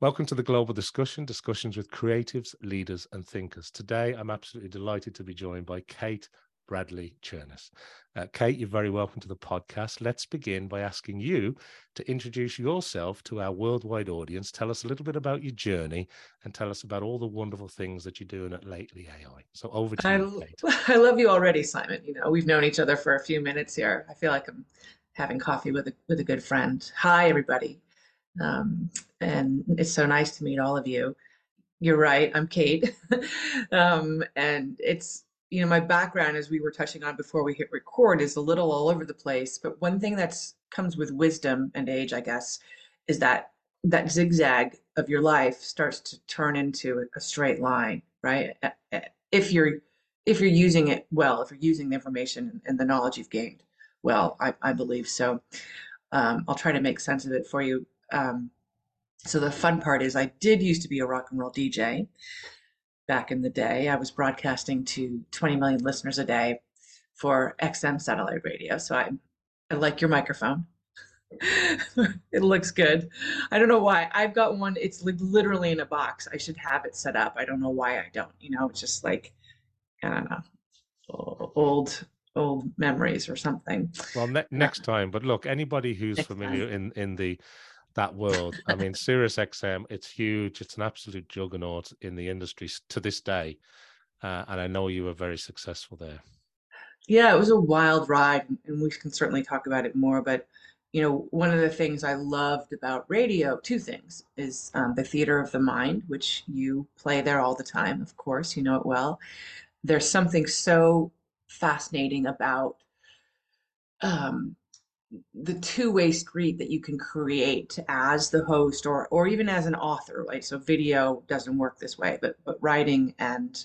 Welcome to the Global Discussion, discussions with creatives, leaders, and thinkers. Today, I'm absolutely delighted to be joined by Kate Bradley Chernis. Uh, Kate, you're very welcome to the podcast. Let's begin by asking you to introduce yourself to our worldwide audience. Tell us a little bit about your journey and tell us about all the wonderful things that you're doing at Lately AI. So over to I, you, Kate. I love you already, Simon. You know, we've known each other for a few minutes here. I feel like I'm having coffee with a with a good friend. Hi, everybody. Um, and it's so nice to meet all of you. You're right, I'm Kate. um, and it's, you know, my background, as we were touching on before we hit record, is a little all over the place. But one thing that's comes with wisdom and age, I guess, is that that zigzag of your life starts to turn into a straight line, right? If you're if you're using it well, if you're using the information and the knowledge you've gained well, I, I believe so. Um, I'll try to make sense of it for you um, so the fun part is I did used to be a rock and roll DJ back in the day. I was broadcasting to 20 million listeners a day for XM satellite radio. So I, I like your microphone. it looks good. I don't know why. I've got one. It's like literally in a box. I should have it set up. I don't know why I don't. You know, it's just like I don't know, old old memories or something. Well, ne- next time. But look, anybody who's next familiar time. in in the that world. I mean, Sirius XM, it's huge. It's an absolute juggernaut in the industry to this day. Uh, and I know you were very successful there. Yeah, it was a wild ride, and we can certainly talk about it more. But you know, one of the things I loved about radio, two things, is um, the theater of the mind, which you play there all the time. Of course, you know it well. There's something so fascinating about um, the two-way street that you can create as the host or or even as an author right so video doesn't work this way but but writing and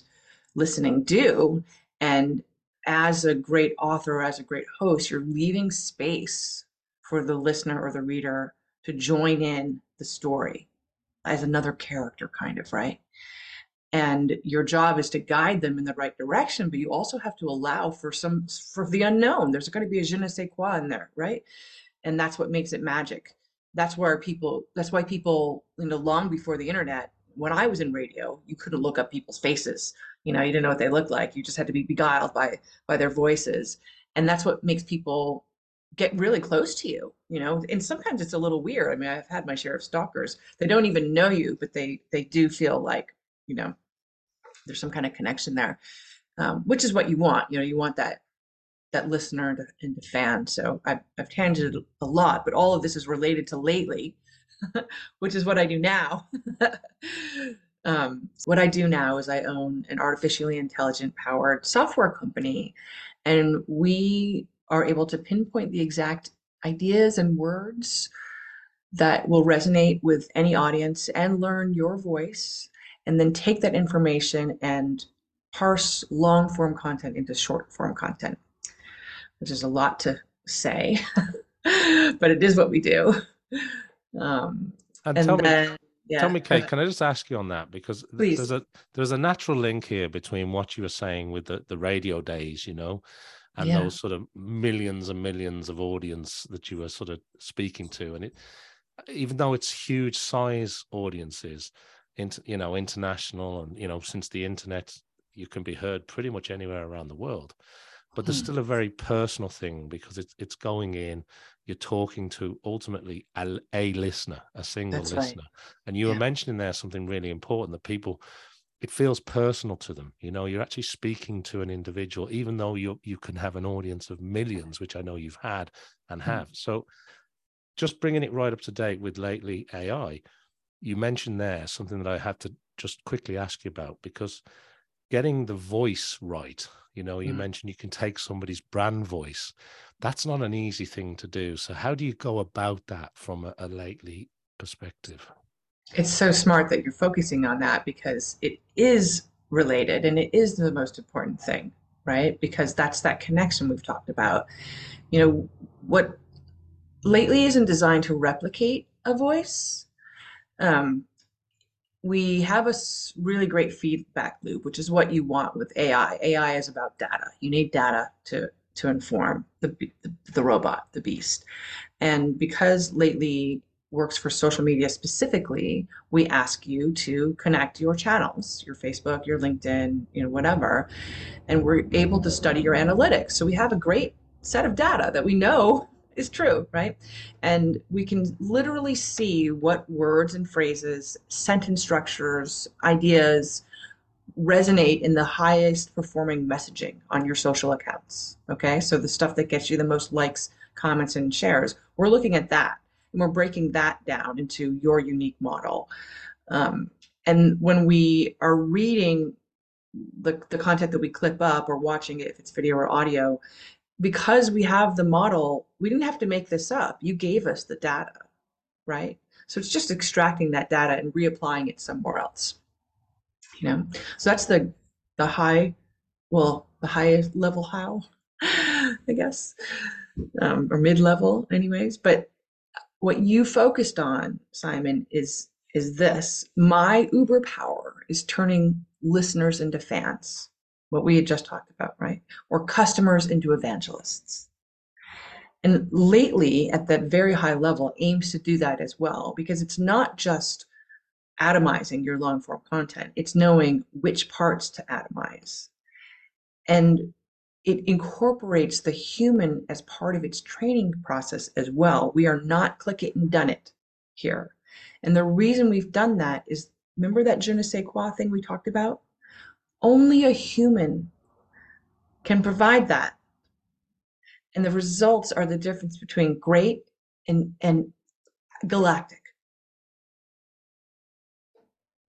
listening do. And as a great author as a great host you're leaving space for the listener or the reader to join in the story as another character kind of right and your job is to guide them in the right direction but you also have to allow for some for the unknown. There's going to be a je ne sais quoi in there right? And that's what makes it magic. That's where people that's why people you know long before the internet when i was in radio you couldn't look up people's faces. You know you didn't know what they looked like. You just had to be beguiled by by their voices. And that's what makes people get really close to you you know? And sometimes it's a little weird. I mean i've had my share of stalkers. They don't even know you but they they do feel like you know there's some kind of connection there, um, which is what you want. You know, you want that that listener and the fan. So I've, I've tangented a lot, but all of this is related to lately, which is what I do now. um, what I do now is I own an artificially intelligent powered software company, and we are able to pinpoint the exact ideas and words that will resonate with any audience and learn your voice and then take that information and parse long form content into short form content, which is a lot to say, but it is what we do. Um, and, and, tell then, me, yeah. tell me, Kate, can I just ask you on that because Please. there's a there's a natural link here between what you were saying with the, the radio days, you know, and yeah. those sort of millions and millions of audience that you were sort of speaking to, and it even though it's huge size audiences, into you know international and you know since the internet you can be heard pretty much anywhere around the world but there's hmm. still a very personal thing because it's it's going in you're talking to ultimately a, a listener a single That's listener right. and you yeah. were mentioning there something really important that people it feels personal to them you know you're actually speaking to an individual even though you you can have an audience of millions which i know you've had and hmm. have so just bringing it right up to date with lately ai you mentioned there something that I had to just quickly ask you about because getting the voice right, you know, you mm. mentioned you can take somebody's brand voice. That's not an easy thing to do. So, how do you go about that from a, a lately perspective? It's so smart that you're focusing on that because it is related and it is the most important thing, right? Because that's that connection we've talked about. You know, what lately isn't designed to replicate a voice um, we have a really great feedback loop, which is what you want with AI. AI is about data. You need data to to inform the, the, the robot, the beast. And because lately works for social media specifically, we ask you to connect your channels, your Facebook, your LinkedIn, you know, whatever, and we're able to study your analytics. So we have a great set of data that we know is true, right? And we can literally see what words and phrases, sentence structures, ideas resonate in the highest performing messaging on your social accounts. Okay, so the stuff that gets you the most likes, comments, and shares, we're looking at that and we're breaking that down into your unique model. Um, and when we are reading the, the content that we clip up or watching it, if it's video or audio, because we have the model, we didn't have to make this up. You gave us the data, right? So it's just extracting that data and reapplying it somewhere else. You know, so that's the the high, well, the highest level how, I guess, um, or mid level, anyways. But what you focused on, Simon, is is this: my Uber power is turning listeners into fans what we had just talked about, right? Or customers into evangelists. And lately, at that very high level, aims to do that as well, because it's not just atomizing your long form content, it's knowing which parts to atomize. And it incorporates the human as part of its training process as well. We are not click it and done it here. And the reason we've done that is remember that je ne sais quoi thing we talked about? Only a human can provide that. And the results are the difference between great and, and galactic.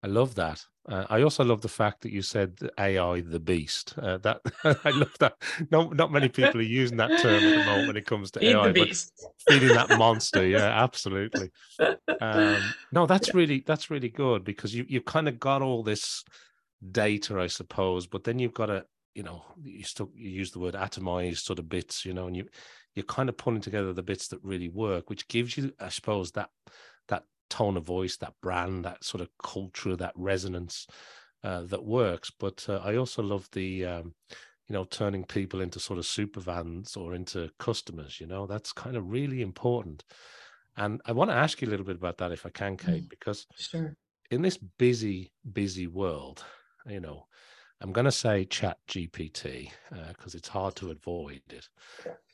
I love that. Uh, I also love the fact that you said AI the beast. Uh, that I love that. Not not many people are using that term at the moment when it comes to Feed AI, but feeding that monster. Yeah, absolutely. Um, no, that's really that's really good because you you kind of got all this data, I suppose. But then you've got to, you know, you still you use the word atomized sort of bits, you know, and you you're kind of pulling together the bits that really work, which gives you, I suppose, that that tone of voice, that brand, that sort of culture, that resonance uh, that works. But uh, I also love the, um, you know, turning people into sort of super vans or into customers. You know, that's kind of really important. And I want to ask you a little bit about that, if I can, Kate, mm, because sure. in this busy, busy world, you know, I'm going to say chat GPT because uh, it's hard to avoid it.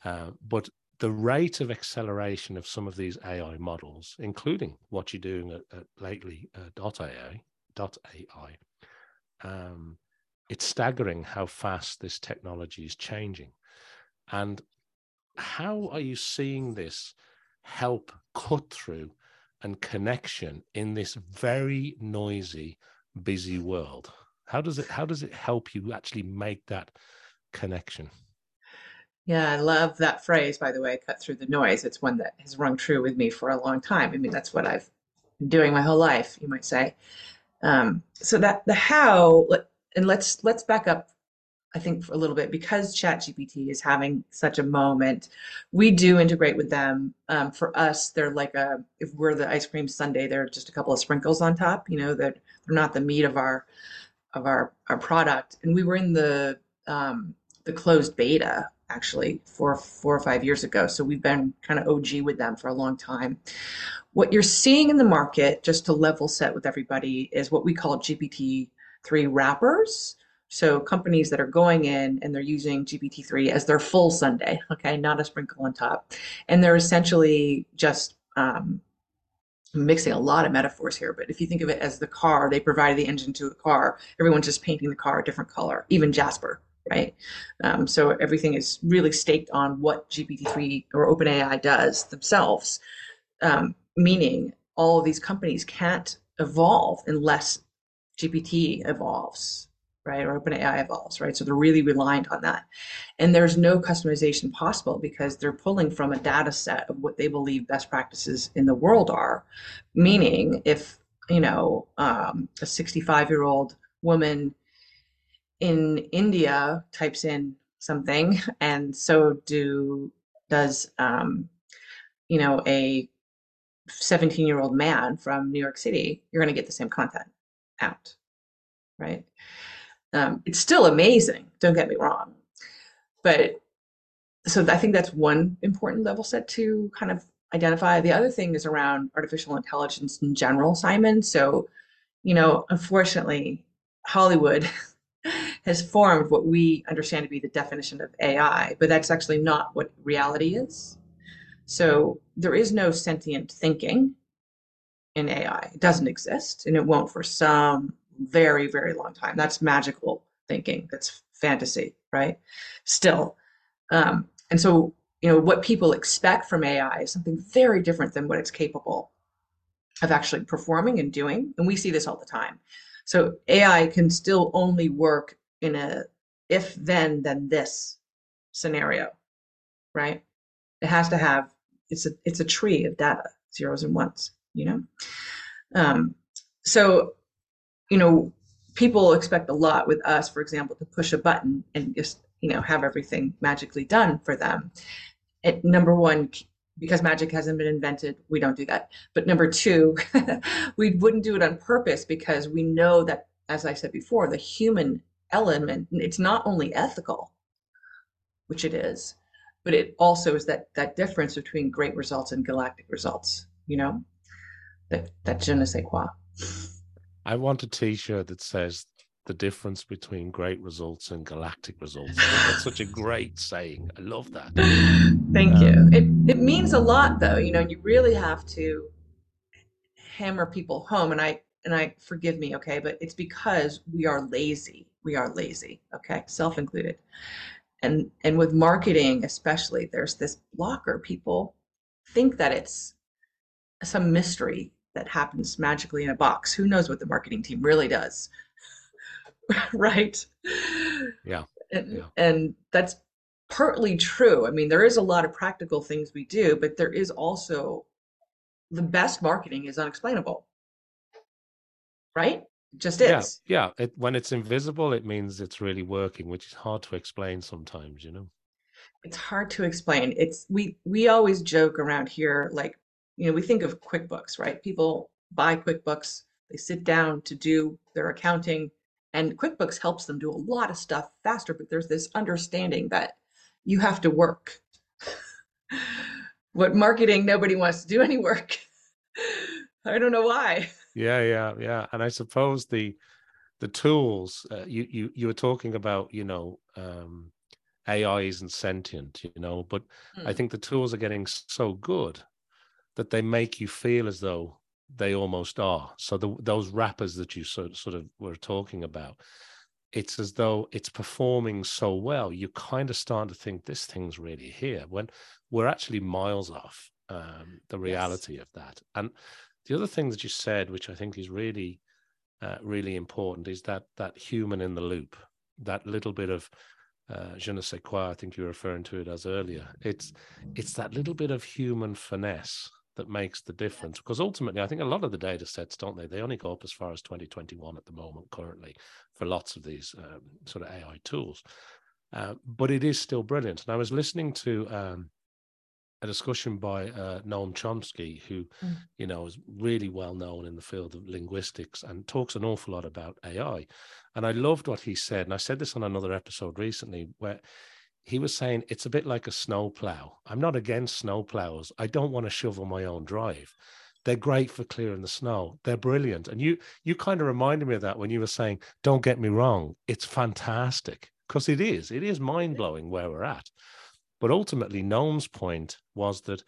Uh, but the rate of acceleration of some of these AI models, including what you're doing at, at lately uh, dot AI, dot AI, um, it's staggering how fast this technology is changing. And how are you seeing this help cut through and connection in this very noisy, busy world? How does it how does it help you actually make that connection? Yeah, I love that phrase, by the way, cut through the noise. It's one that has rung true with me for a long time. I mean, that's what I've been doing my whole life, you might say. Um, so that the how, and let's let's back up, I think, for a little bit because ChatGPT is having such a moment. We do integrate with them. Um, for us, they're like a if we're the ice cream sundae, they're just a couple of sprinkles on top. You know that they're not the meat of our of our, our product. And we were in the um, the closed beta actually four four or five years ago. So we've been kind of OG with them for a long time. What you're seeing in the market, just to level set with everybody, is what we call GPT-3 wrappers. So companies that are going in and they're using GPT-3 as their full sundae, okay, not a sprinkle on top. And they're essentially just um, I'm mixing a lot of metaphors here, but if you think of it as the car, they provided the engine to the car. Everyone's just painting the car a different color, even Jasper, right? Um, so everything is really staked on what GPT-3 or OpenAI does themselves, um, meaning all of these companies can't evolve unless GPT evolves right? Or OpenAI evolves, right? So they're really reliant on that. And there's no customization possible because they're pulling from a data set of what they believe best practices in the world are. Meaning, if, you know, um, a 65 year old woman in India types in something, and so do does, um, you know, a 17 year old man from New York City, you're going to get the same content out, right? Um, it's still amazing, don't get me wrong. But so I think that's one important level set to kind of identify. The other thing is around artificial intelligence in general, Simon. So, you know, unfortunately, Hollywood has formed what we understand to be the definition of AI, but that's actually not what reality is. So there is no sentient thinking in AI. It doesn't exist, and it won't for some very, very long time. That's magical thinking. That's fantasy, right? Still. Um, and so, you know, what people expect from AI is something very different than what it's capable of actually performing and doing. And we see this all the time. So AI can still only work in a if then then this scenario, right? It has to have it's a it's a tree of data, zeros and ones, you know. Um, so, you know, people expect a lot with us, for example, to push a button and just you know have everything magically done for them. At number one, because magic hasn't been invented, we don't do that. But number two, we wouldn't do it on purpose because we know that, as I said before, the human element, it's not only ethical, which it is, but it also is that that difference between great results and galactic results, you know? That that je ne sais quoi. I want a t-shirt that says the difference between great results and galactic results. That's such a great saying. I love that. Thank um, you. It it means a lot though, you know, you really have to hammer people home and I and I forgive me, okay, but it's because we are lazy. We are lazy, okay, self included. And and with marketing especially, there's this blocker. People think that it's some mystery that happens magically in a box. Who knows what the marketing team really does? right? Yeah. And, yeah. and that's partly true. I mean, there is a lot of practical things we do, but there is also the best marketing is unexplainable. Right? It just is. Yeah. yeah. It, when it's invisible, it means it's really working, which is hard to explain sometimes, you know? It's hard to explain. It's we we always joke around here like, you know, we think of QuickBooks, right? People buy QuickBooks, they sit down to do their accounting, and QuickBooks helps them do a lot of stuff faster, but there's this understanding that you have to work. what marketing, nobody wants to do any work. I don't know why. Yeah, yeah, yeah. And I suppose the the tools uh, you you you were talking about, you know, um, AI isn't sentient, you know, but mm. I hmm. think the tools are getting so good that they make you feel as though they almost are. So the, those wrappers that you sort sort of were talking about, it's as though it's performing so well. You kind of start to think this thing's really here when we're actually miles off um, the reality yes. of that. And the other thing that you said, which I think is really, uh, really important, is that that human in the loop, that little bit of uh, je ne sais quoi. I think you were referring to it as earlier. It's it's that little bit of human finesse that makes the difference because ultimately i think a lot of the data sets don't they they only go up as far as 2021 at the moment currently for lots of these um, sort of ai tools uh, but it is still brilliant and i was listening to um, a discussion by uh, Noam Chomsky, who, mm. you know, is really well known in the field of linguistics and talks an awful lot about AI. And I loved what he said. And I said this on another episode recently, where he was saying it's a bit like a snowplow. I'm not against snowplows. I don't want to shovel my own drive. They're great for clearing the snow. They're brilliant. And you you kind of reminded me of that when you were saying, don't get me wrong, it's fantastic. Because it is. It is mind-blowing where we're at. But ultimately, Noam's point was that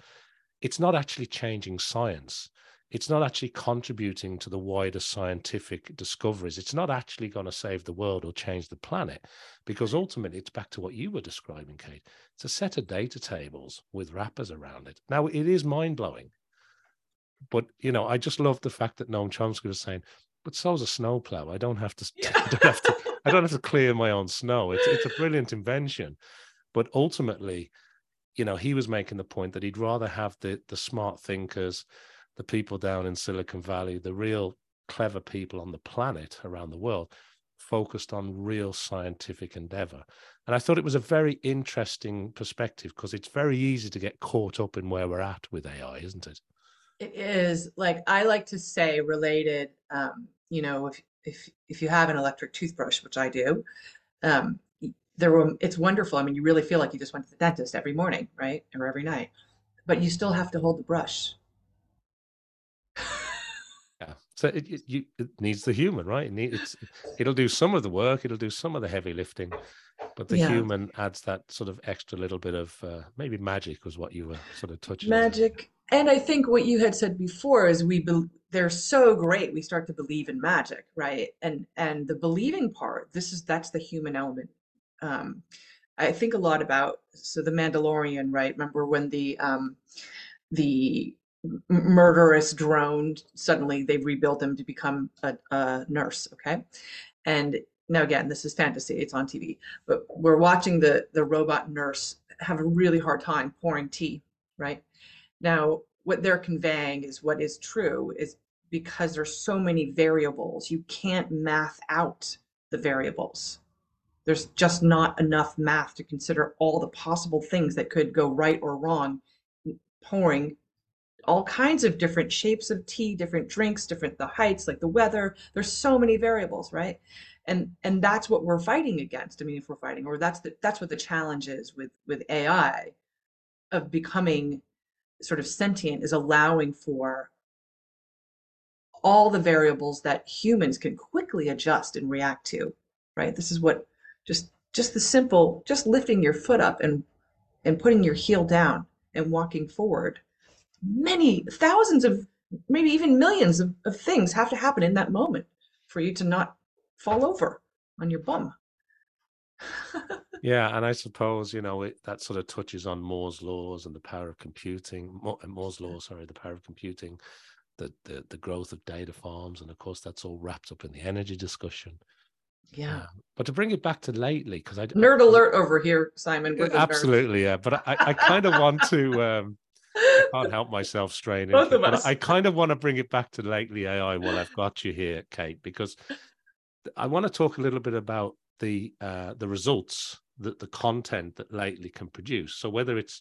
it's not actually changing science it's not actually contributing to the wider scientific discoveries. It's not actually going to save the world or change the planet, because ultimately it's back to what you were describing, Kate. It's a set of data tables with wrappers around it. Now, it is mind blowing. But, you know, I just love the fact that Noam Chomsky was saying, but so's a snowplow. I don't have to. I don't have to, I don't have to clear my own snow. It's, it's a brilliant invention. But ultimately, you know, he was making the point that he'd rather have the, the smart thinkers, the people down in Silicon Valley, the real clever people on the planet around the world, focused on real scientific endeavor. And I thought it was a very interesting perspective because it's very easy to get caught up in where we're at with AI, isn't it? It is. Like I like to say, related. Um, you know, if if if you have an electric toothbrush, which I do, um, there were. It's wonderful. I mean, you really feel like you just went to the dentist every morning, right, or every night. but you still have to hold the brush. yeah. So it, it, you, it needs the human, right? It needs, it'll do some of the work, it'll do some of the heavy lifting, but the yeah. human adds that sort of extra little bit of uh, maybe magic was what you were sort of touching magic on. and i think what you had said before is we be- they're so great we start to believe in magic right and and the believing part this is that's the human element um i think a lot about so the mandalorian right remember when the um the murderous drone suddenly they rebuilt him to become a, a nurse okay? And now again this is fantasy it's on tv but we're watching the the robot nurse have a really hard time pouring tea right? Now what they're conveying is what is true is because there's so many variables you can't math out the variables. There's just not enough math to consider all the possible things that could go right or wrong pouring all kinds of different shapes of tea different drinks different the heights like the weather. There's so many variables right? And and that's what we're fighting against. I mean if we're fighting or that's the, that's what the challenge is with with ai of becoming sort of sentient is allowing for all the variables that humans can quickly adjust and react to right? This is what just just the simple just lifting your foot up and and putting your heel down and walking forward many thousands of maybe even millions of, of things have to happen in that moment for you to not fall over on your bum. yeah, and I suppose you know it, that sort of touches on Moore's laws and the power of computing. Uh, Moore's law, sorry, the power of computing, the, the the growth of data farms, and of course that's all wrapped up in the energy discussion. Yeah, um, but to bring it back to lately, because I nerd I, alert over here, Simon. absolutely, yeah. But I, I kind of want to. Um, I can't help myself straying into it, but I kind of want to bring it back to lately AI while I've got you here, Kate, because I want to talk a little bit about the uh, the results that the content that lately can produce. So whether it's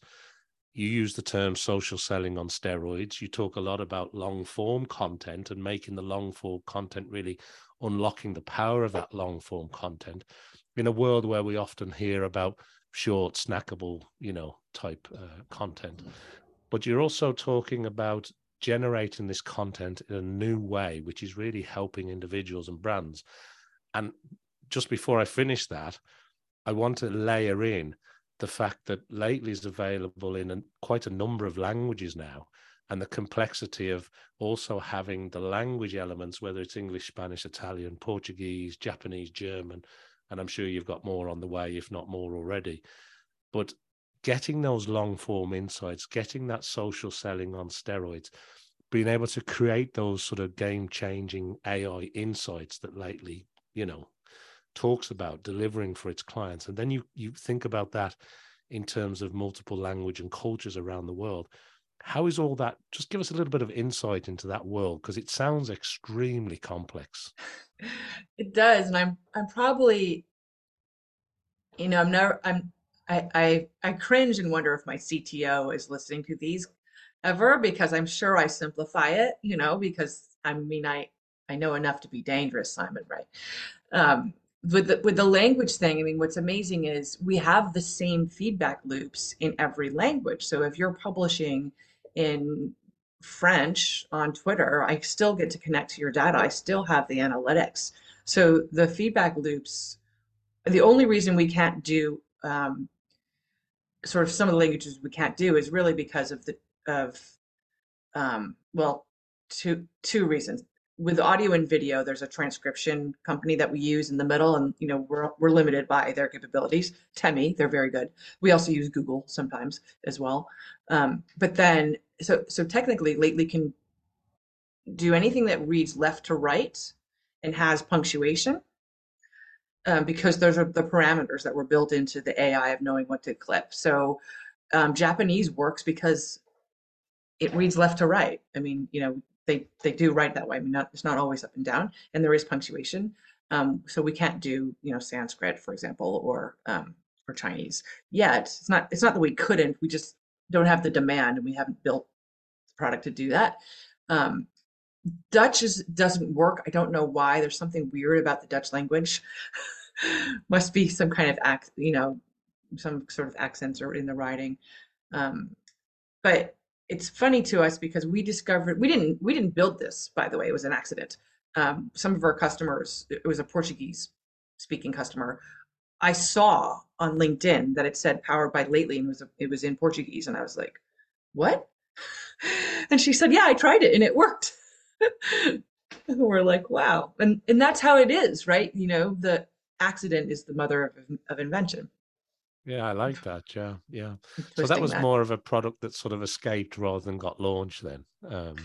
you use the term social selling on steroids, you talk a lot about long form content and making the long form content really unlocking the power of that long form content in a world where we often hear about short snackable you know type uh, content but you're also talking about generating this content in a new way which is really helping individuals and brands and just before I finish that, I want to layer in the fact that Lately is available in a, quite a number of languages now, and the complexity of also having the language elements, whether it's English, Spanish, Italian, Portuguese, Japanese, German, and I'm sure you've got more on the way, if not more already. But getting those long form insights, getting that social selling on steroids, being able to create those sort of game changing AI insights that lately you know talks about delivering for its clients. And then you you think about that in terms of multiple language and cultures around the world. How is all that just give us a little bit of insight into that world because it sounds extremely complex. It does and i'm i'm probably you know i'm never i'm I, I i cringe and wonder if my cto is listening to these ever because i'm sure i simplify it you know because i mean i I know enough to be dangerous, Simon, right? Um, with the, with the language thing, I mean, what's amazing is we have the same feedback loops in every language. So if you're publishing in French on Twitter, I still get to connect to your data. I still have the analytics. So the feedback loops, the only reason we can't do um, sort of some of the languages we can't do is really because of the of um, well, two two reasons with audio and video, there's a transcription company that we use in the middle, and you know we're we're limited by their capabilities. Temi, they're very good. We also use Google sometimes as well. Um, but then, so so technically, Lately can do anything that reads left to right and has punctuation, um, because those are the parameters that were built into the AI of knowing what to clip. So um, Japanese works because it reads left to right. I mean, you know, they they do write that way. I mean, not, it's not always up and down, and there is punctuation. Um, so we can't do you know Sanskrit, for example, or um, or Chinese yet. It's not it's not that we couldn't. We just don't have the demand, and we haven't built the product to do that. Um, Dutch is doesn't work. I don't know why. There's something weird about the Dutch language. Must be some kind of act, you know, some sort of accents or in the writing. Um, but it's funny to us because we discovered we didn't we didn't build this by the way it was an accident um, some of our customers it was a portuguese speaking customer i saw on linkedin that it said powered by lately and it was a, it was in portuguese and i was like what and she said yeah i tried it and it worked we're like wow and and that's how it is right you know the accident is the mother of, of invention yeah, I like that. Yeah, yeah. So that was that. more of a product that sort of escaped rather than got launched then. Um,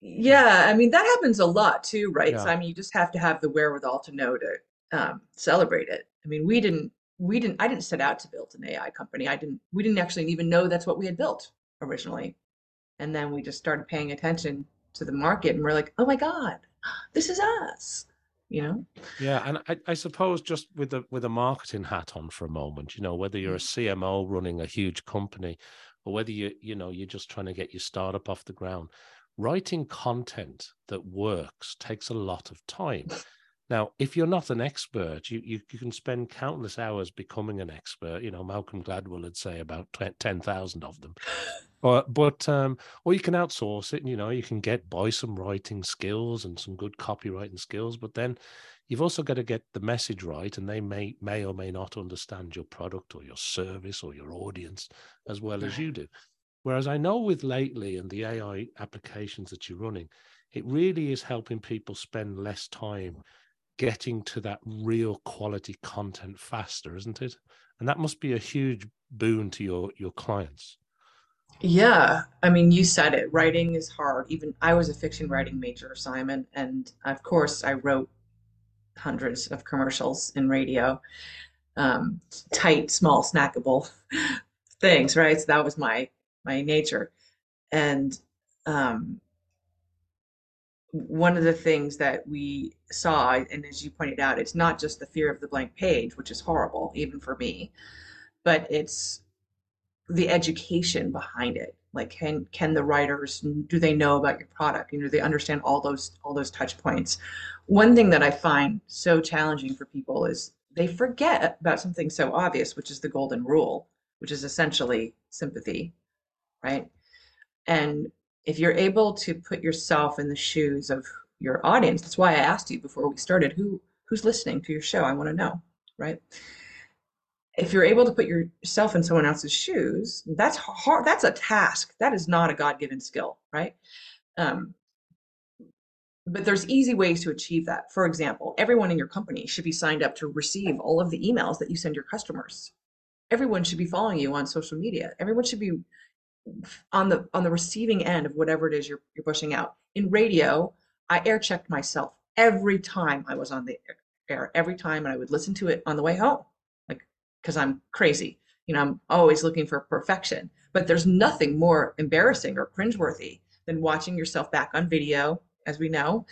yeah, I mean that happens a lot too, right? Yeah. So I mean you just have to have the wherewithal to know to um, celebrate it. I mean we didn't we didn't I didn't set out to build an AI company. I didn't we didn't actually even know that's what we had built originally. And then we just started paying attention to the market and we're like, oh my God, this is us you know yeah and I, I, suppose just with the with a marketing hat on for a moment you know whether you're a mm-hmm. cmo running a huge company or whether you you know you're just trying to get your startup off the ground writing content that works takes a lot of time now if you're not an expert you, you you can spend countless hours becoming an expert you know malcolm gladwell would say about 10,000 of them or, but um, or you can outsource it. And, you know, you can get buy some writing skills and some good copywriting skills. But then you've also got to get the message right, and they may may or may not understand your product or your service or your audience as well as you do. Whereas I know with lately and the AI applications that you're running, it really is helping people spend less time getting to that real quality content faster, isn't it? And that must be a huge boon to your your clients. Yeah, I mean, you said it. Writing is hard. Even I was a fiction writing major, Simon, and of course, I wrote hundreds of commercials in radio, um, tight, small, snackable things, right? So that was my my nature, and um, one of the things that we saw, and as you pointed out, it's not just the fear of the blank page, which is horrible, even for me, but it's the education behind it. Like can can the writers do they know about your product? You know do they understand all those all those touch points. One thing that i find so challenging for people is they forget about something so obvious which is the golden rule which is essentially sympathy right? And if you're able to put yourself in the shoes of your audience that's why i asked you before we started who who's listening to your show i want to know right if you're able to put yourself in someone else's shoes, that's hard. That's a task. That is not a God-given skill, right? Um, but there's easy ways to achieve that. For example, everyone in your company should be signed up to receive all of the emails that you send your customers. Everyone should be following you on social media. Everyone should be on the on the receiving end of whatever it is you're you're pushing out. In radio, I air checked myself every time I was on the air, every time, and I would listen to it on the way home like because I'm crazy. You know, I'm always looking for perfection. But there's nothing more embarrassing or cringeworthy than watching yourself back on video, as we know,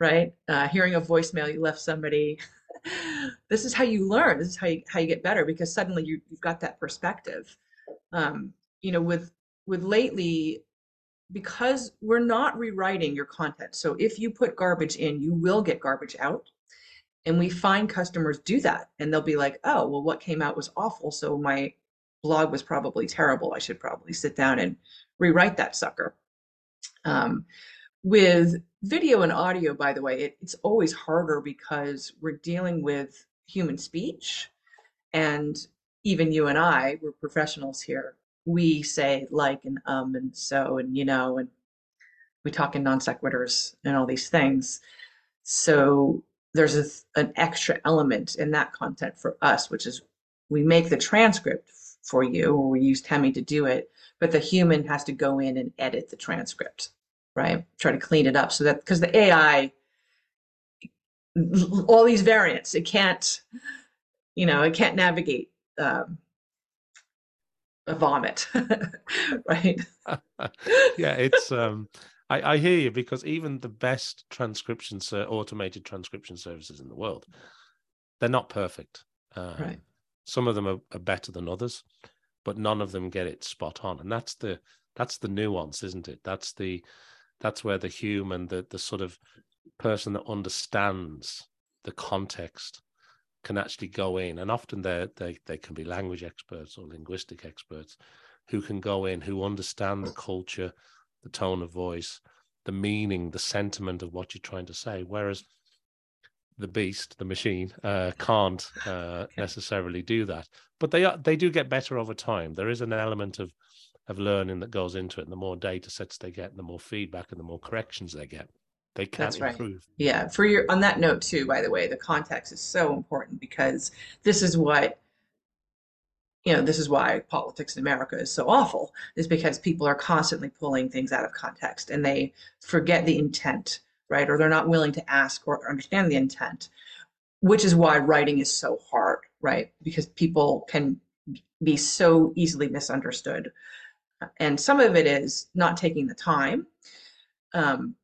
right? Uh, hearing a voicemail you left somebody. this is how you learn. This is how you how you get better because suddenly you, you've got that perspective. Um, you know, with with lately, because we're not rewriting your content. So if you put garbage in, you will get garbage out. And we find customers do that and they'll be like, oh, well, what came out was awful. So my blog was probably terrible. I should probably sit down and rewrite that sucker. Um, with video and audio, by the way, it, it's always harder because we're dealing with human speech. And even you and I, we're professionals here. We say like and um and so and you know, and we talk in non sequiturs and all these things. So there's a, an extra element in that content for us, which is we make the transcript for you, or we use Temi to do it, but the human has to go in and edit the transcript, right? Try to clean it up so that because the AI, all these variants, it can't, you know, it can't navigate um, a vomit, right? yeah, it's um I, I hear you because even the best transcription, ser- automated transcription services in the world, they're not perfect. Um, right. Some of them are, are better than others, but none of them get it spot on, and that's the that's the nuance, isn't it? That's the that's where the human, the the sort of person that understands the context can actually go in and often they they they can be language experts or linguistic experts who can go in, who understand the culture, the tone of voice, the meaning, the sentiment of what you're trying to say. Whereas the beast, the machine, uh, can't uh, necessarily do that. But they are, they do get better over time. There is an element of of learning that goes into it. And the more data sets they get, the more feedback and the more corrections they get, they can That's improve. Right. Yeah. For your on that note too, by the way, the context is so important because this is what you know, this is why politics in America is so awful, is because people are constantly pulling things out of context and they forget the intent, right? Or they're not willing to ask or understand the intent, which is why writing is so hard, right? Because people can be so easily misunderstood. And some of it is not taking the time. Um,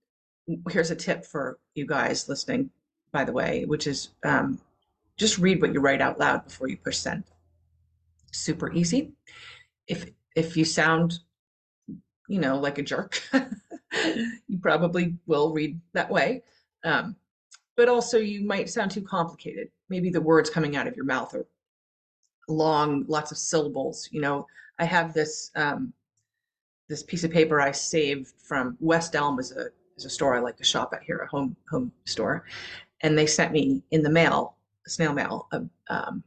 here's a tip for you guys listening, by the way, which is um, just read what you write out loud before you push send super easy. If if you sound, you know, like a jerk, you probably will read that way. Um, but also you might sound too complicated. Maybe the words coming out of your mouth are long, lots of syllables. You know, I have this um, this piece of paper I saved from West Elm is a a store I like to shop at here, a home home store, and they sent me in the mail, snail mail, a, um,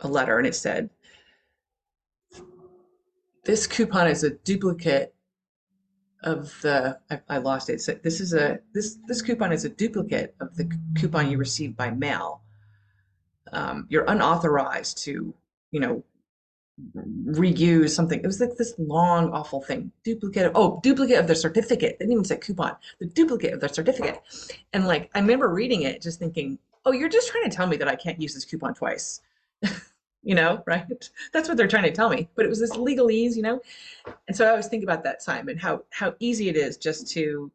a letter and it said, this coupon is a duplicate of the, I, I lost it. So this is a, this, this coupon is a duplicate of the coupon you received by mail. Um, you're unauthorized to, you know, reuse something. It was like this long, awful thing. Duplicate. Of, oh, duplicate of the certificate. They didn't even say coupon. The duplicate of the certificate. And like, I remember reading it, just thinking, oh, you're just trying to tell me that I can't use this coupon twice. you know, right? That's what they're trying to tell me. But it was this legalese, you know? And so I always think about that, Simon, how how easy it is just to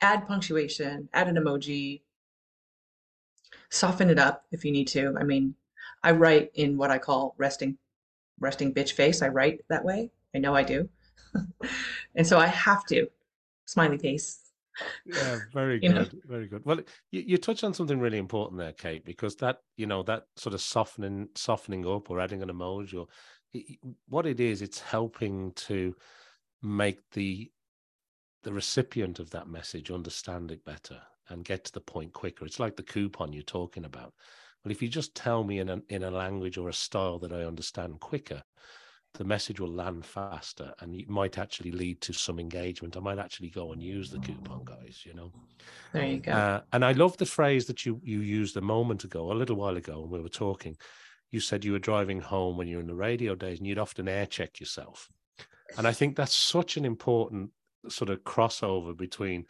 add punctuation, add an emoji, soften it up if you need to. I mean, I write in what I call resting resting bitch face. I write that way. I know I do. and so I have to. Smiley face yeah very good know? very good well you, you touch on something really important there kate because that you know that sort of softening softening up or adding an emoji or it, what it is it's helping to make the the recipient of that message understand it better and get to the point quicker it's like the coupon you're talking about well if you just tell me in a, in a language or a style that i understand quicker the message will land faster and it might actually lead to some engagement. I might actually go and use the coupon, guys, you know. There you go. Uh, and I love the phrase that you you used a moment ago, a little while ago, when we were talking. You said you were driving home when you were in the radio days and you'd often air check yourself. And I think that's such an important sort of crossover between,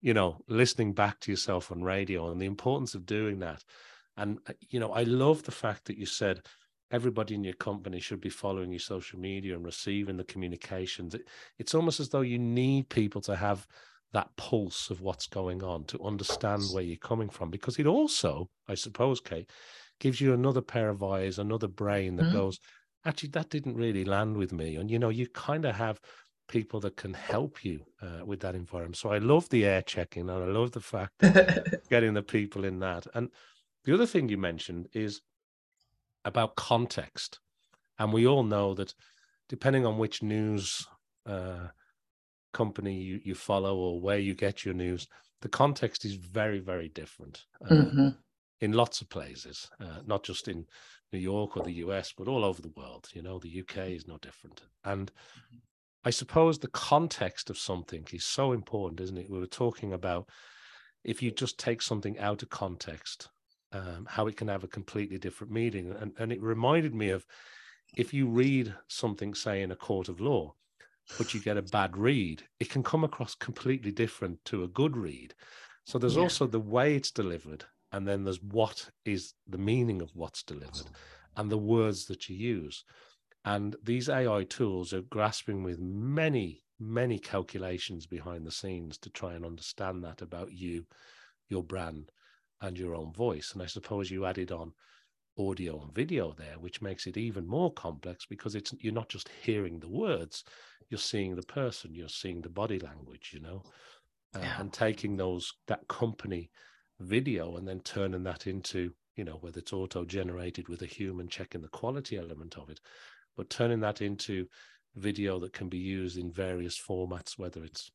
you know, listening back to yourself on radio and the importance of doing that. And, uh, you know, I love the fact that you said, everybody in your company should be following your social media and receiving the communications. It, it's almost as though you need people to have that pulse of what's going on to understand where you're coming from because it also, I suppose, Kate, gives you another pair of eyes, another brain that mm-hmm. goes, actually, that didn't really land with me. And, you know, you kind of have people that can help you uh, with that environment. So I love the air checking and I love the fact that getting the people in that. And the other thing you mentioned is about context. And we all know that depending on which news uh, company you, you follow or where you get your news, the context is very, very different uh, mm-hmm. in lots of places, uh, not just in New York or the US, but all over the world. You know, the UK is no different. And I suppose the context of something is so important, isn't it? We were talking about if you just take something out of context, um, how it can have a completely different meaning. And, and it reminded me of if you read something, say, in a court of law, but you get a bad read, it can come across completely different to a good read. So there's yeah. also the way it's delivered, and then there's what is the meaning of what's delivered and the words that you use. And these AI tools are grasping with many, many calculations behind the scenes to try and understand that about you, your brand, and your own voice. And I suppose you added on audio and video there, which makes it even more complex because it's you're not just hearing the words, you're seeing the person, you're seeing the body language, you know, uh, and taking those that company video and then turning that into you know whether it's auto generated with a human checking the quality element of it but turning that into video that can be used in various formats, whether it's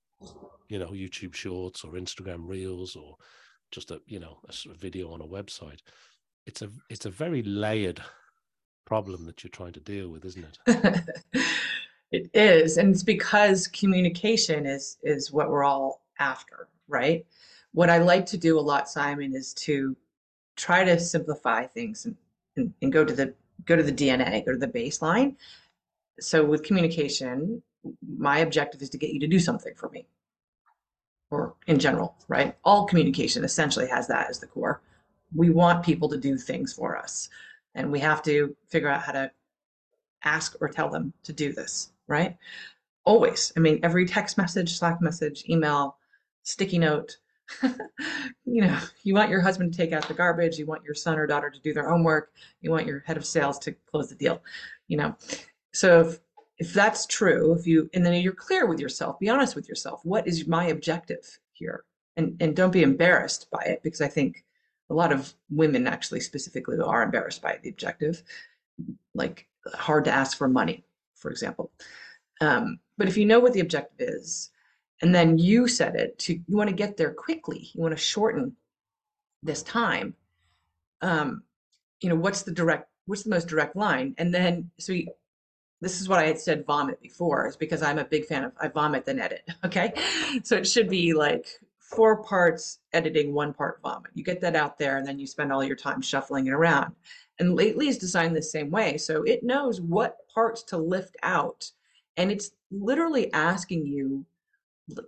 you know YouTube Shorts or Instagram Reels or just a you know a video on a website. It's a it's a very layered problem that you're trying to deal with, isn't it? it is, and it's because communication is is what we're all after, right? What I like to do a lot, Simon, is to try to simplify things and, and, and go to the go to the DNA, go to the baseline. So with communication, my objective is to get you to do something for me or in general, right? All communication essentially has that as the core. We want people to do things for us and we have to figure out how to ask or tell them to do this, right? Always. I mean, every text message, Slack message, email, sticky note, you know, you want your husband to take out the garbage, you want your son or daughter to do their homework, you want your head of sales to close the deal, you know. So if if that's true, if you and then you're clear with yourself, be honest with yourself. What is my objective here? And and don't be embarrassed by it because I think a lot of women actually specifically are embarrassed by the objective, like hard to ask for money, for example. Um, but if you know what the objective is, and then you set it to you want to get there quickly, you want to shorten this time. Um, you know, what's the direct, what's the most direct line? And then so you, this is what I had said vomit before, is because I'm a big fan of I vomit then edit. Okay. So it should be like four parts editing, one part vomit. You get that out there and then you spend all your time shuffling it around. And Lately is designed the same way. So it knows what parts to lift out. And it's literally asking you,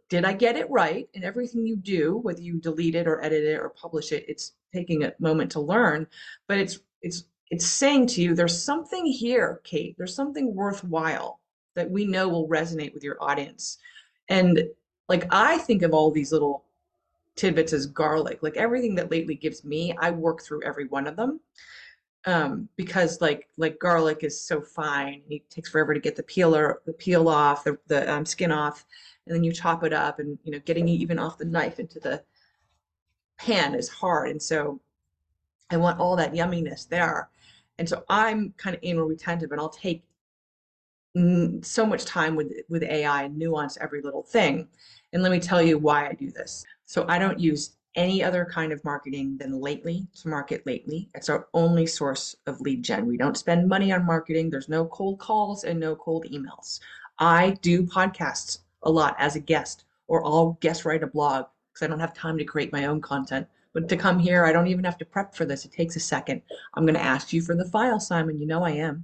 did I get it right? And everything you do, whether you delete it or edit it or publish it, it's taking a moment to learn, but it's it's it's saying to you, there's something here, Kate, there's something worthwhile that we know will resonate with your audience. And like I think of all these little tidbits as garlic. Like everything that Lately gives me, I work through every one of them. Um, because like like garlic is so fine, it takes forever to get the peeler, the peel off, the, the um, skin off, and then you chop it up, and you know, getting it even off the knife into the pan is hard. And so, I want all that yumminess there. And so I'm kind of anal retentive, and I'll take so much time with with AI and nuance every little thing. And let me tell you why I do this. So I don't use any other kind of marketing than Lately to market Lately. It's our only source of lead gen. We don't spend money on marketing. There's no cold calls and no cold emails. I do podcasts a lot as a guest, or I'll guest write a blog because I don't have time to create my own content. But to come here, I don't even have to prep for this. It takes a second. I'm going to ask you for the file, Simon. You know I am.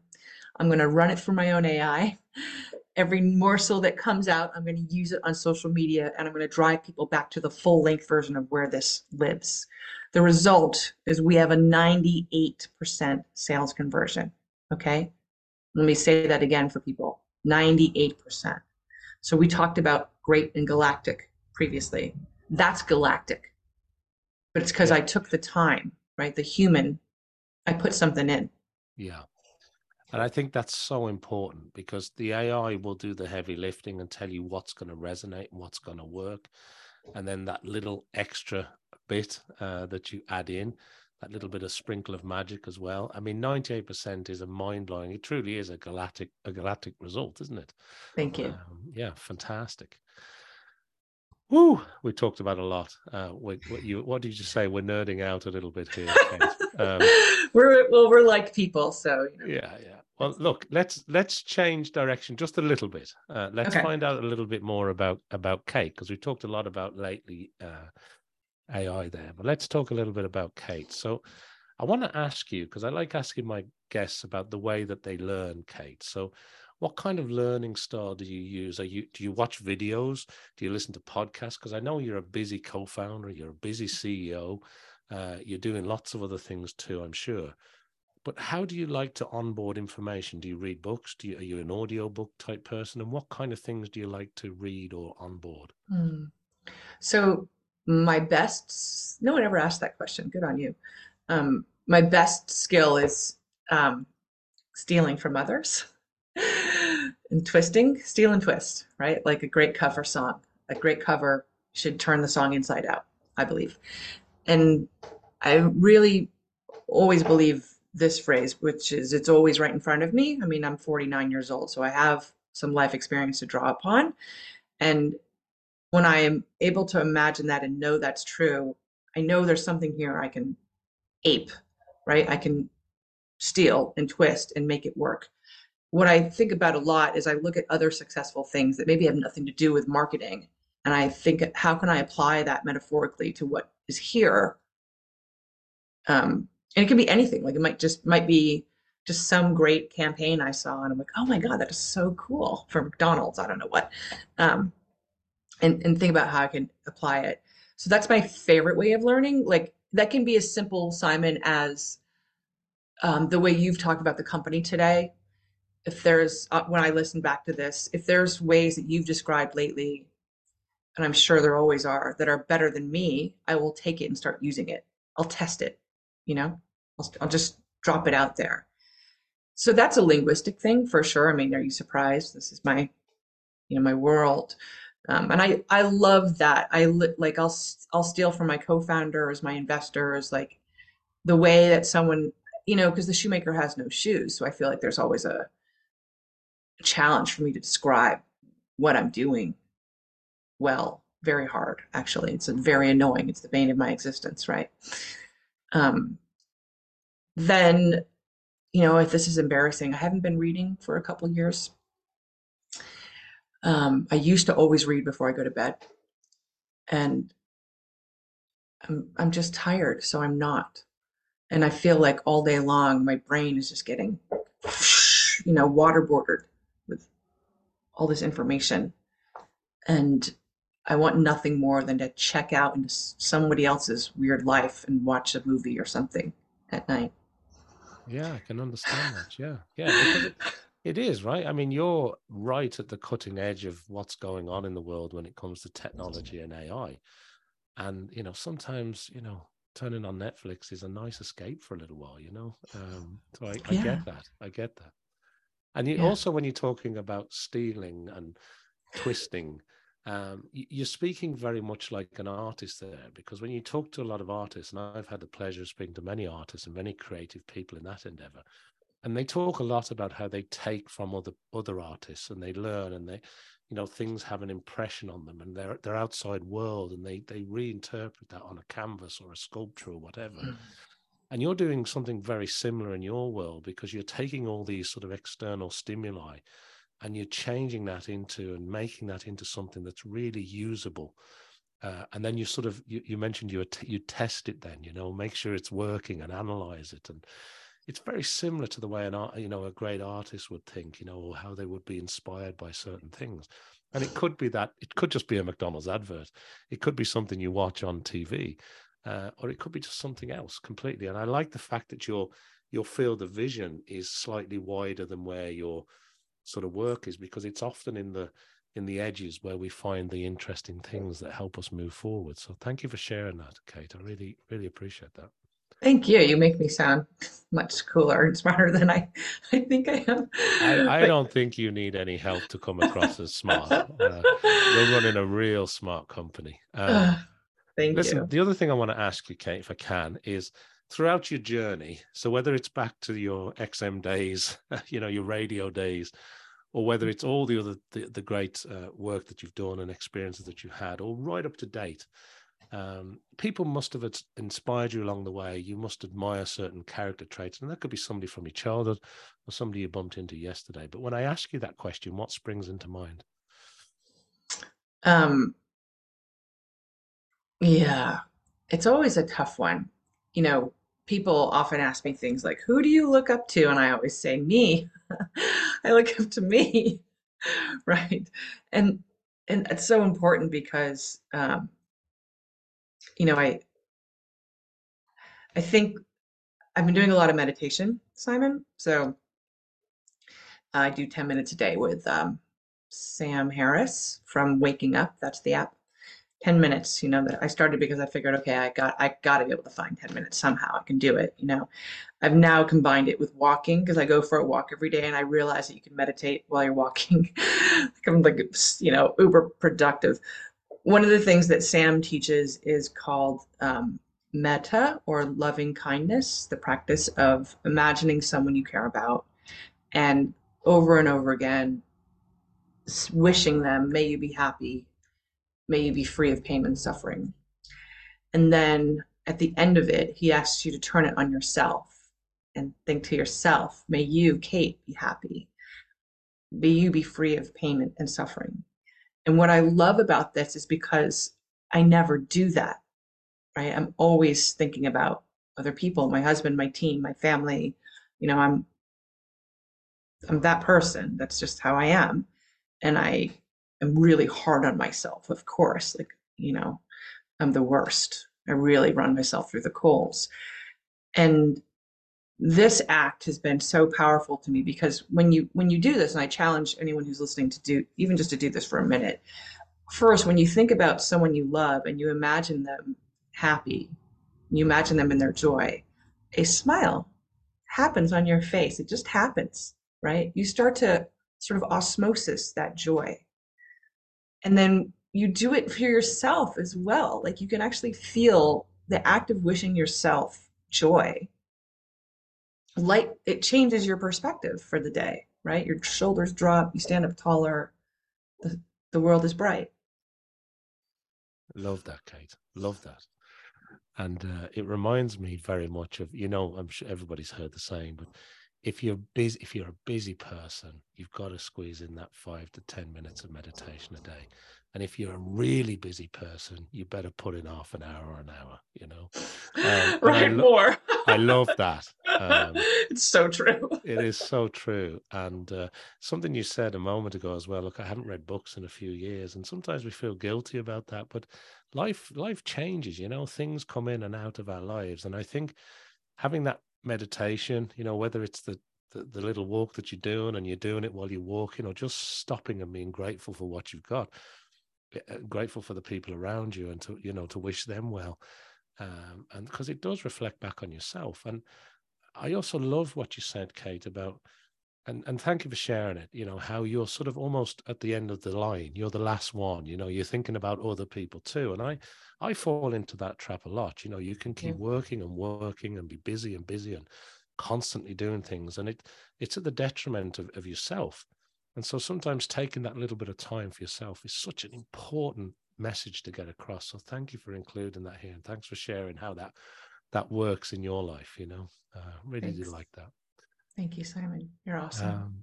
I'm going to run it for my own AI. Every morsel that comes out, I'm going to use it on social media and I'm going to drive people back to the full length version of where this lives. The result is we have a 98% sales conversion. Okay. Let me say that again for people 98%. So we talked about great and galactic previously. That's galactic. But it's because yeah. I took the time, right? The human, I put something in. Yeah. And I think that's so important because the AI will do the heavy lifting and tell you what's going to resonate and what's going to work. And then that little extra bit uh, that you add in, that little bit of sprinkle of magic as well. I mean, 98% is a mind blowing, it truly is a galactic, a galactic result, isn't it? Thank you. Um, yeah, fantastic. Woo, we talked about a lot. Uh, what, what, you, what did you say? We're nerding out a little bit here. Um, we're well, we're like people, so you know. yeah, yeah. Well, look, let's let's change direction just a little bit. Uh, let's okay. find out a little bit more about about Kate because we talked a lot about lately uh, AI there, but let's talk a little bit about Kate. So, I want to ask you because I like asking my guests about the way that they learn, Kate. So, what kind of learning style do you use? Are you do you watch videos? Do you listen to podcasts? Because I know you're a busy co-founder, you're a busy CEO, uh, you're doing lots of other things too. I'm sure. But how do you like to onboard information? Do you read books? Do you, are you an audio book type person? And what kind of things do you like to read or onboard? Mm. So my best, no one ever asked that question. Good on you. Um, my best skill is um, stealing from others and twisting, steal and twist, right? Like a great cover song. A great cover should turn the song inside out, I believe. And I really always believe this phrase, which is it's always right in front of me. I mean, I'm 49 years old, so I have some life experience to draw upon. And when I am able to imagine that and know that's true, I know there's something here I can ape, right? I can steal and twist and make it work. What I think about a lot is I look at other successful things that maybe have nothing to do with marketing. And I think, how can I apply that metaphorically to what is here? Um, and it can be anything. Like it might just might be just some great campaign I saw, and I'm like, oh my god, that is so cool for McDonald's. I don't know what. Um, and, and think about how I can apply it. So that's my favorite way of learning. Like that can be as simple, Simon, as um, the way you've talked about the company today. If there's, uh, when I listen back to this, if there's ways that you've described lately, and I'm sure there always are, that are better than me, I will take it and start using it. I'll test it, you know, I'll, I'll just drop it out there. So that's a linguistic thing for sure. I mean, are you surprised? This is my, you know, my world. Um, and I, I love that. I like, I'll, I'll steal from my co-founders, my investors, like the way that someone, you know, because the shoemaker has no shoes. So I feel like there's always a challenge for me to describe what I'm doing well, very hard, actually. It's very annoying. It's the bane of my existence, right? Um, then, you know, if this is embarrassing, I haven't been reading for a couple years. Um, I used to always read before I go to bed, and I'm I'm just tired, so I'm not. And I feel like all day long my brain is just getting, you know, waterboarded all this information, and I want nothing more than to check out into somebody else's weird life and watch a movie or something at night. Yeah, I can understand that. Yeah, yeah. It is, right? I mean, you're right at the cutting edge of what's going on in the world when it comes to technology and AI. And, you know, sometimes, you know, turning on Netflix is a nice escape for a little while, you know? Um, so I, I get that. I get that. And you, yeah. also, when you're talking about stealing and twisting, um, you're speaking very much like an artist there because when you talk to a lot of artists, and I've had the pleasure of speaking to many artists and many creative people in that endeavor, and they talk a lot about how they take from other other artists and they learn and they you know things have an impression on them and their their outside world and they they reinterpret that on a canvas or a sculpture or whatever mm-hmm. And you're doing something very similar in your world because you're taking all these sort of external stimuli and you're changing that into and making that into something that's really usable uh, and then you sort of you, you mentioned you you test it then you know make sure it's working and analyze it and it's very similar to the way an art, you know, a great artist would think, you know, or how they would be inspired by certain things. And it could be that it could just be a McDonald's advert. It could be something you watch on TV, uh, or it could be just something else completely. And I like the fact that your your field of vision is slightly wider than where your sort of work is, because it's often in the in the edges where we find the interesting things that help us move forward. So thank you for sharing that, Kate. I really, really appreciate that. Thank you. You make me sound much cooler and smarter than I, I think I am. I, I don't think you need any help to come across as smart. Uh, you're running a real smart company. Um, thank listen, you. The other thing I want to ask you, Kate, if I can, is throughout your journey, so whether it's back to your XM days, you know, your radio days, or whether it's all the other the, the great uh, work that you've done and experiences that you had, or right up to date, um, people must have inspired you along the way. You must admire certain character traits, and that could be somebody from your childhood or somebody you bumped into yesterday. But when I ask you that question, what springs into mind? Um, yeah, it's always a tough one. You know, people often ask me things like, "Who do you look up to?" And I always say, "Me." I look up to me, right? And and it's so important because um, you know, I I think I've been doing a lot of meditation, Simon. So I do 10 minutes a day with um, Sam Harris from Waking Up. That's the app. 10 minutes, you know, that I started because I figured, okay, I got I got to be able to find 10 minutes somehow. I can do it, you know. I've now combined it with walking because I go for a walk every day and I realize that you can meditate while you're walking. I'm like, you know, uber productive one of the things that Sam teaches is called um, metta or loving kindness, the practice of imagining someone you care about and over and over again wishing them, may you be happy, may you be free of pain and suffering. And then at the end of it, he asks you to turn it on yourself and think to yourself, may you, Kate, be happy. May you be free of pain and suffering. And what I love about this is because I never do that, right? I'm always thinking about other people, my husband, my team, my family. You know, I'm I'm that person. That's just how I am. And I am really hard on myself, of course. Like, you know, I'm the worst. I really run myself through the coals. And this act has been so powerful to me because when you when you do this and i challenge anyone who's listening to do even just to do this for a minute first when you think about someone you love and you imagine them happy you imagine them in their joy a smile happens on your face it just happens right you start to sort of osmosis that joy and then you do it for yourself as well. Like you can actually feel the act of wishing yourself joy. Light it changes your perspective for the day right? Your shoulders drop you stand up taller the, the world is bright. Love that kate. Love that. And uh, it reminds me very much of you know i'm sure everybody's heard the saying but if you're busy if you're a busy person you've got to squeeze in that five to ten minutes of meditation a day and if you're a really busy person, you better put in half an hour or an hour, you know. Um, right, I lo- more. I love that. Um, it's so true. it is so true. And uh, something you said a moment ago as well. Look, I haven't read books in a few years, and sometimes we feel guilty about that. But life, life changes. You know, things come in and out of our lives, and I think having that meditation, you know, whether it's the the, the little walk that you're doing and you're doing it while you're walking or just stopping and being grateful for what you've got uh, grateful for the people around you and to you know to wish them well um, and because it does reflect back on yourself. And i also love what you said kate about and and thank you for sharing it you know how you're sort of almost at the end of the line you're the last one you know you're thinking about other people too and i i fall into that trap a lot you know you can keep yeah. working and working and be busy and busy and constantly doing things and it it's at the detriment of, of yourself and so sometimes taking that little bit of time for yourself is such an important message to get across. So thank you for including that here, and thanks for sharing how that that works in your life. You know, uh, really thanks. do like that. Thank you, Simon. You're awesome. Um,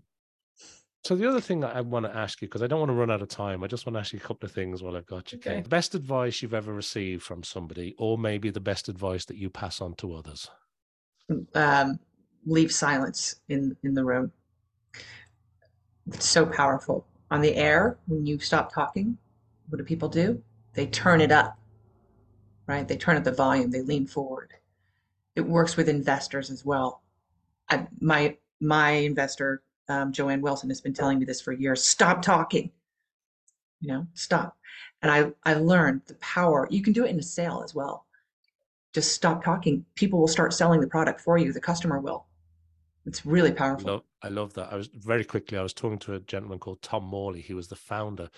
so the other thing I want to ask you, because I don't want to run out of time, I just want to ask you a couple of things while I've got you. Okay. The best advice you've ever received from somebody, or maybe the best advice that you pass on to others. Um, leave silence in in the room. It's so powerful. On the air, when you stop talking, what do people do? They turn it up, right? They turn up the volume, they lean forward. It works with investors as well. I, my my investor, um, Joanne Wilson, has been telling me this for years. Stop talking. You know, stop. And I I learned the power. You can do it in a sale as well. Just stop talking. People will start selling the product for you. The customer will. It's really powerful. Love, I love that. I was very quickly, I was talking to a gentleman called Tom Morley. He was the founder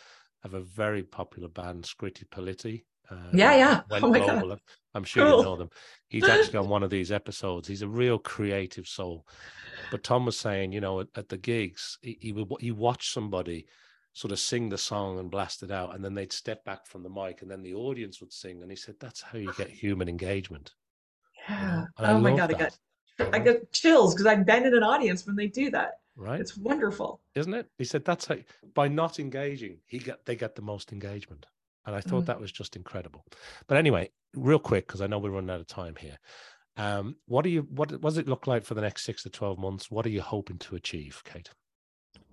of a very popular band, Scritti Politti. Uh, yeah, yeah. oh my global. God. I'm sure cool. you know them. He's actually on one of these episodes. He's a real creative soul. But Tom was saying, you know, at, at the gigs, he, he would he watched somebody sort of sing the song and blast it out, and then they'd step back from the mic, and then the audience would sing. And he said, "That's how you get human engagement." Yeah. oh my God, that. I got I get chills because I've been in an audience when they do that. Right. It's wonderful. Isn't it? He said that's how by not engaging, he get they get the most engagement. And I thought mm. that was just incredible. But anyway, real quick, because I know we're running out of time here. Um, what do you what, what does it look like for the next six to twelve months? What are you hoping to achieve, Kate?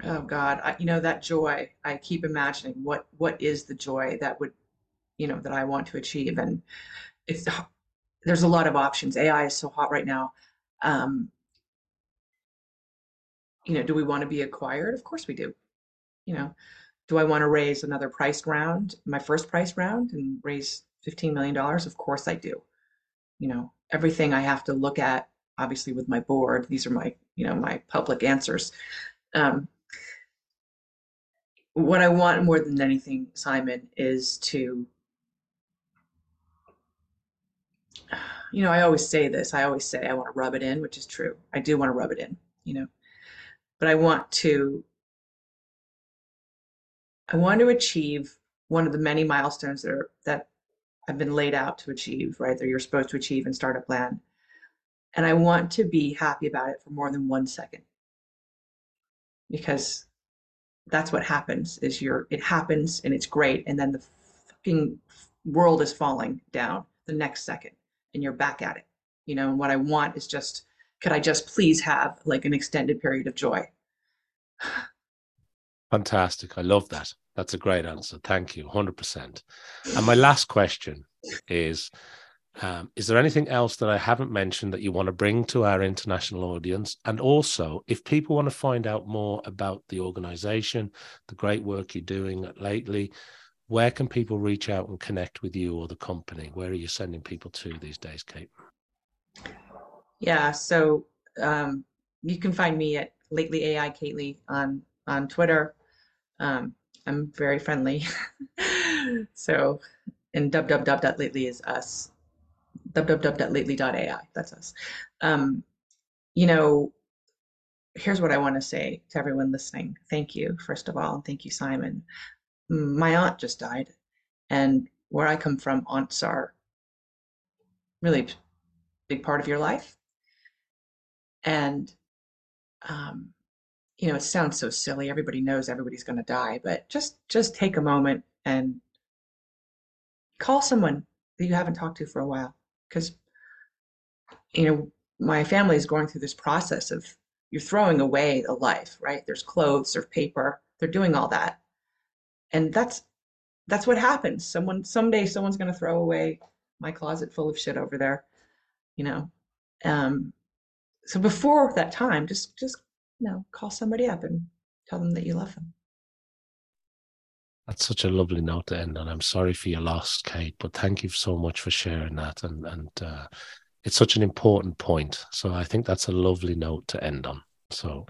Oh God, I, you know that joy. I keep imagining what what is the joy that would, you know, that I want to achieve, and it's there's a lot of options. AI is so hot right now um, you know, do we want to be acquired? Of course we do. You know, do I want to raise another price round, my first price round, and raise $15 million? Of course I do. You know, everything I have to look at, obviously with my board, these are my, you know, my public answers. Um, what I want more than anything, Simon, is to you know, I always say this. I always say I want to rub it in, which is true. I do want to rub it in, you know, but I want to. I want to achieve one of the many milestones that are that have been laid out to achieve, right? That you're supposed to achieve in startup land. And I want to be happy about it for more than one second. Because that's what happens is you're it happens and it's great. And then the fucking world is falling down the next second and you're back at it. You know, and what I want is just could I just please have like an extended period of joy? Fantastic. I love that. That's a great answer. Thank you. 100%. And my last question is um, Is there anything else that I haven't mentioned that you want to bring to our international audience? And also, if people want to find out more about the organization, the great work you're doing lately, where can people reach out and connect with you or the company? Where are you sending people to these days, Kate? Yeah, so um, you can find me at Lately AI Kately on on Twitter. Um, I'm very friendly. so, and www.lately is us. www.lately.ai. That's us. Um, you know, here's what I want to say to everyone listening. Thank you, first of all, and thank you, Simon. My aunt just died, and where I come from, aunts are really big part of your life. And um, you know, it sounds so silly. Everybody knows everybody's going to die, but just just take a moment and call someone that you haven't talked to for a while because you know, my family is going through this process of you're throwing away a life, right? There's clothes, there's paper, they're doing all that. And that's that's what happens. Someone someday someone's going to throw away my closet full of shit over there, you know. Um so before that time, just just know, call somebody up and tell them that you love them. That's such a lovely note to end on. I'm sorry for your loss, Kate, but thank you so much for sharing that. And and uh, it's such an important point. So I think that's a lovely note to end on. So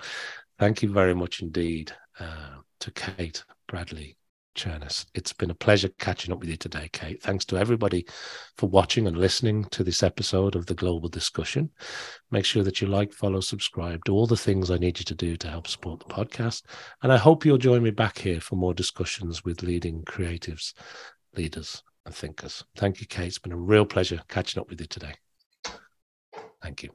thank you very much indeed uh, to Kate Bradley Chernis. It's been a pleasure catching up with you today, Kate. Thanks to everybody for watching and listening to this episode of the Global Discussion. Make sure that you like, follow, subscribe, do all the things I need you to do to help support the podcast. And I hope you'll join me back here for more discussions with leading creatives, leaders, and thinkers. Thank you, Kate. It's been a real pleasure catching up with you today. Thank you.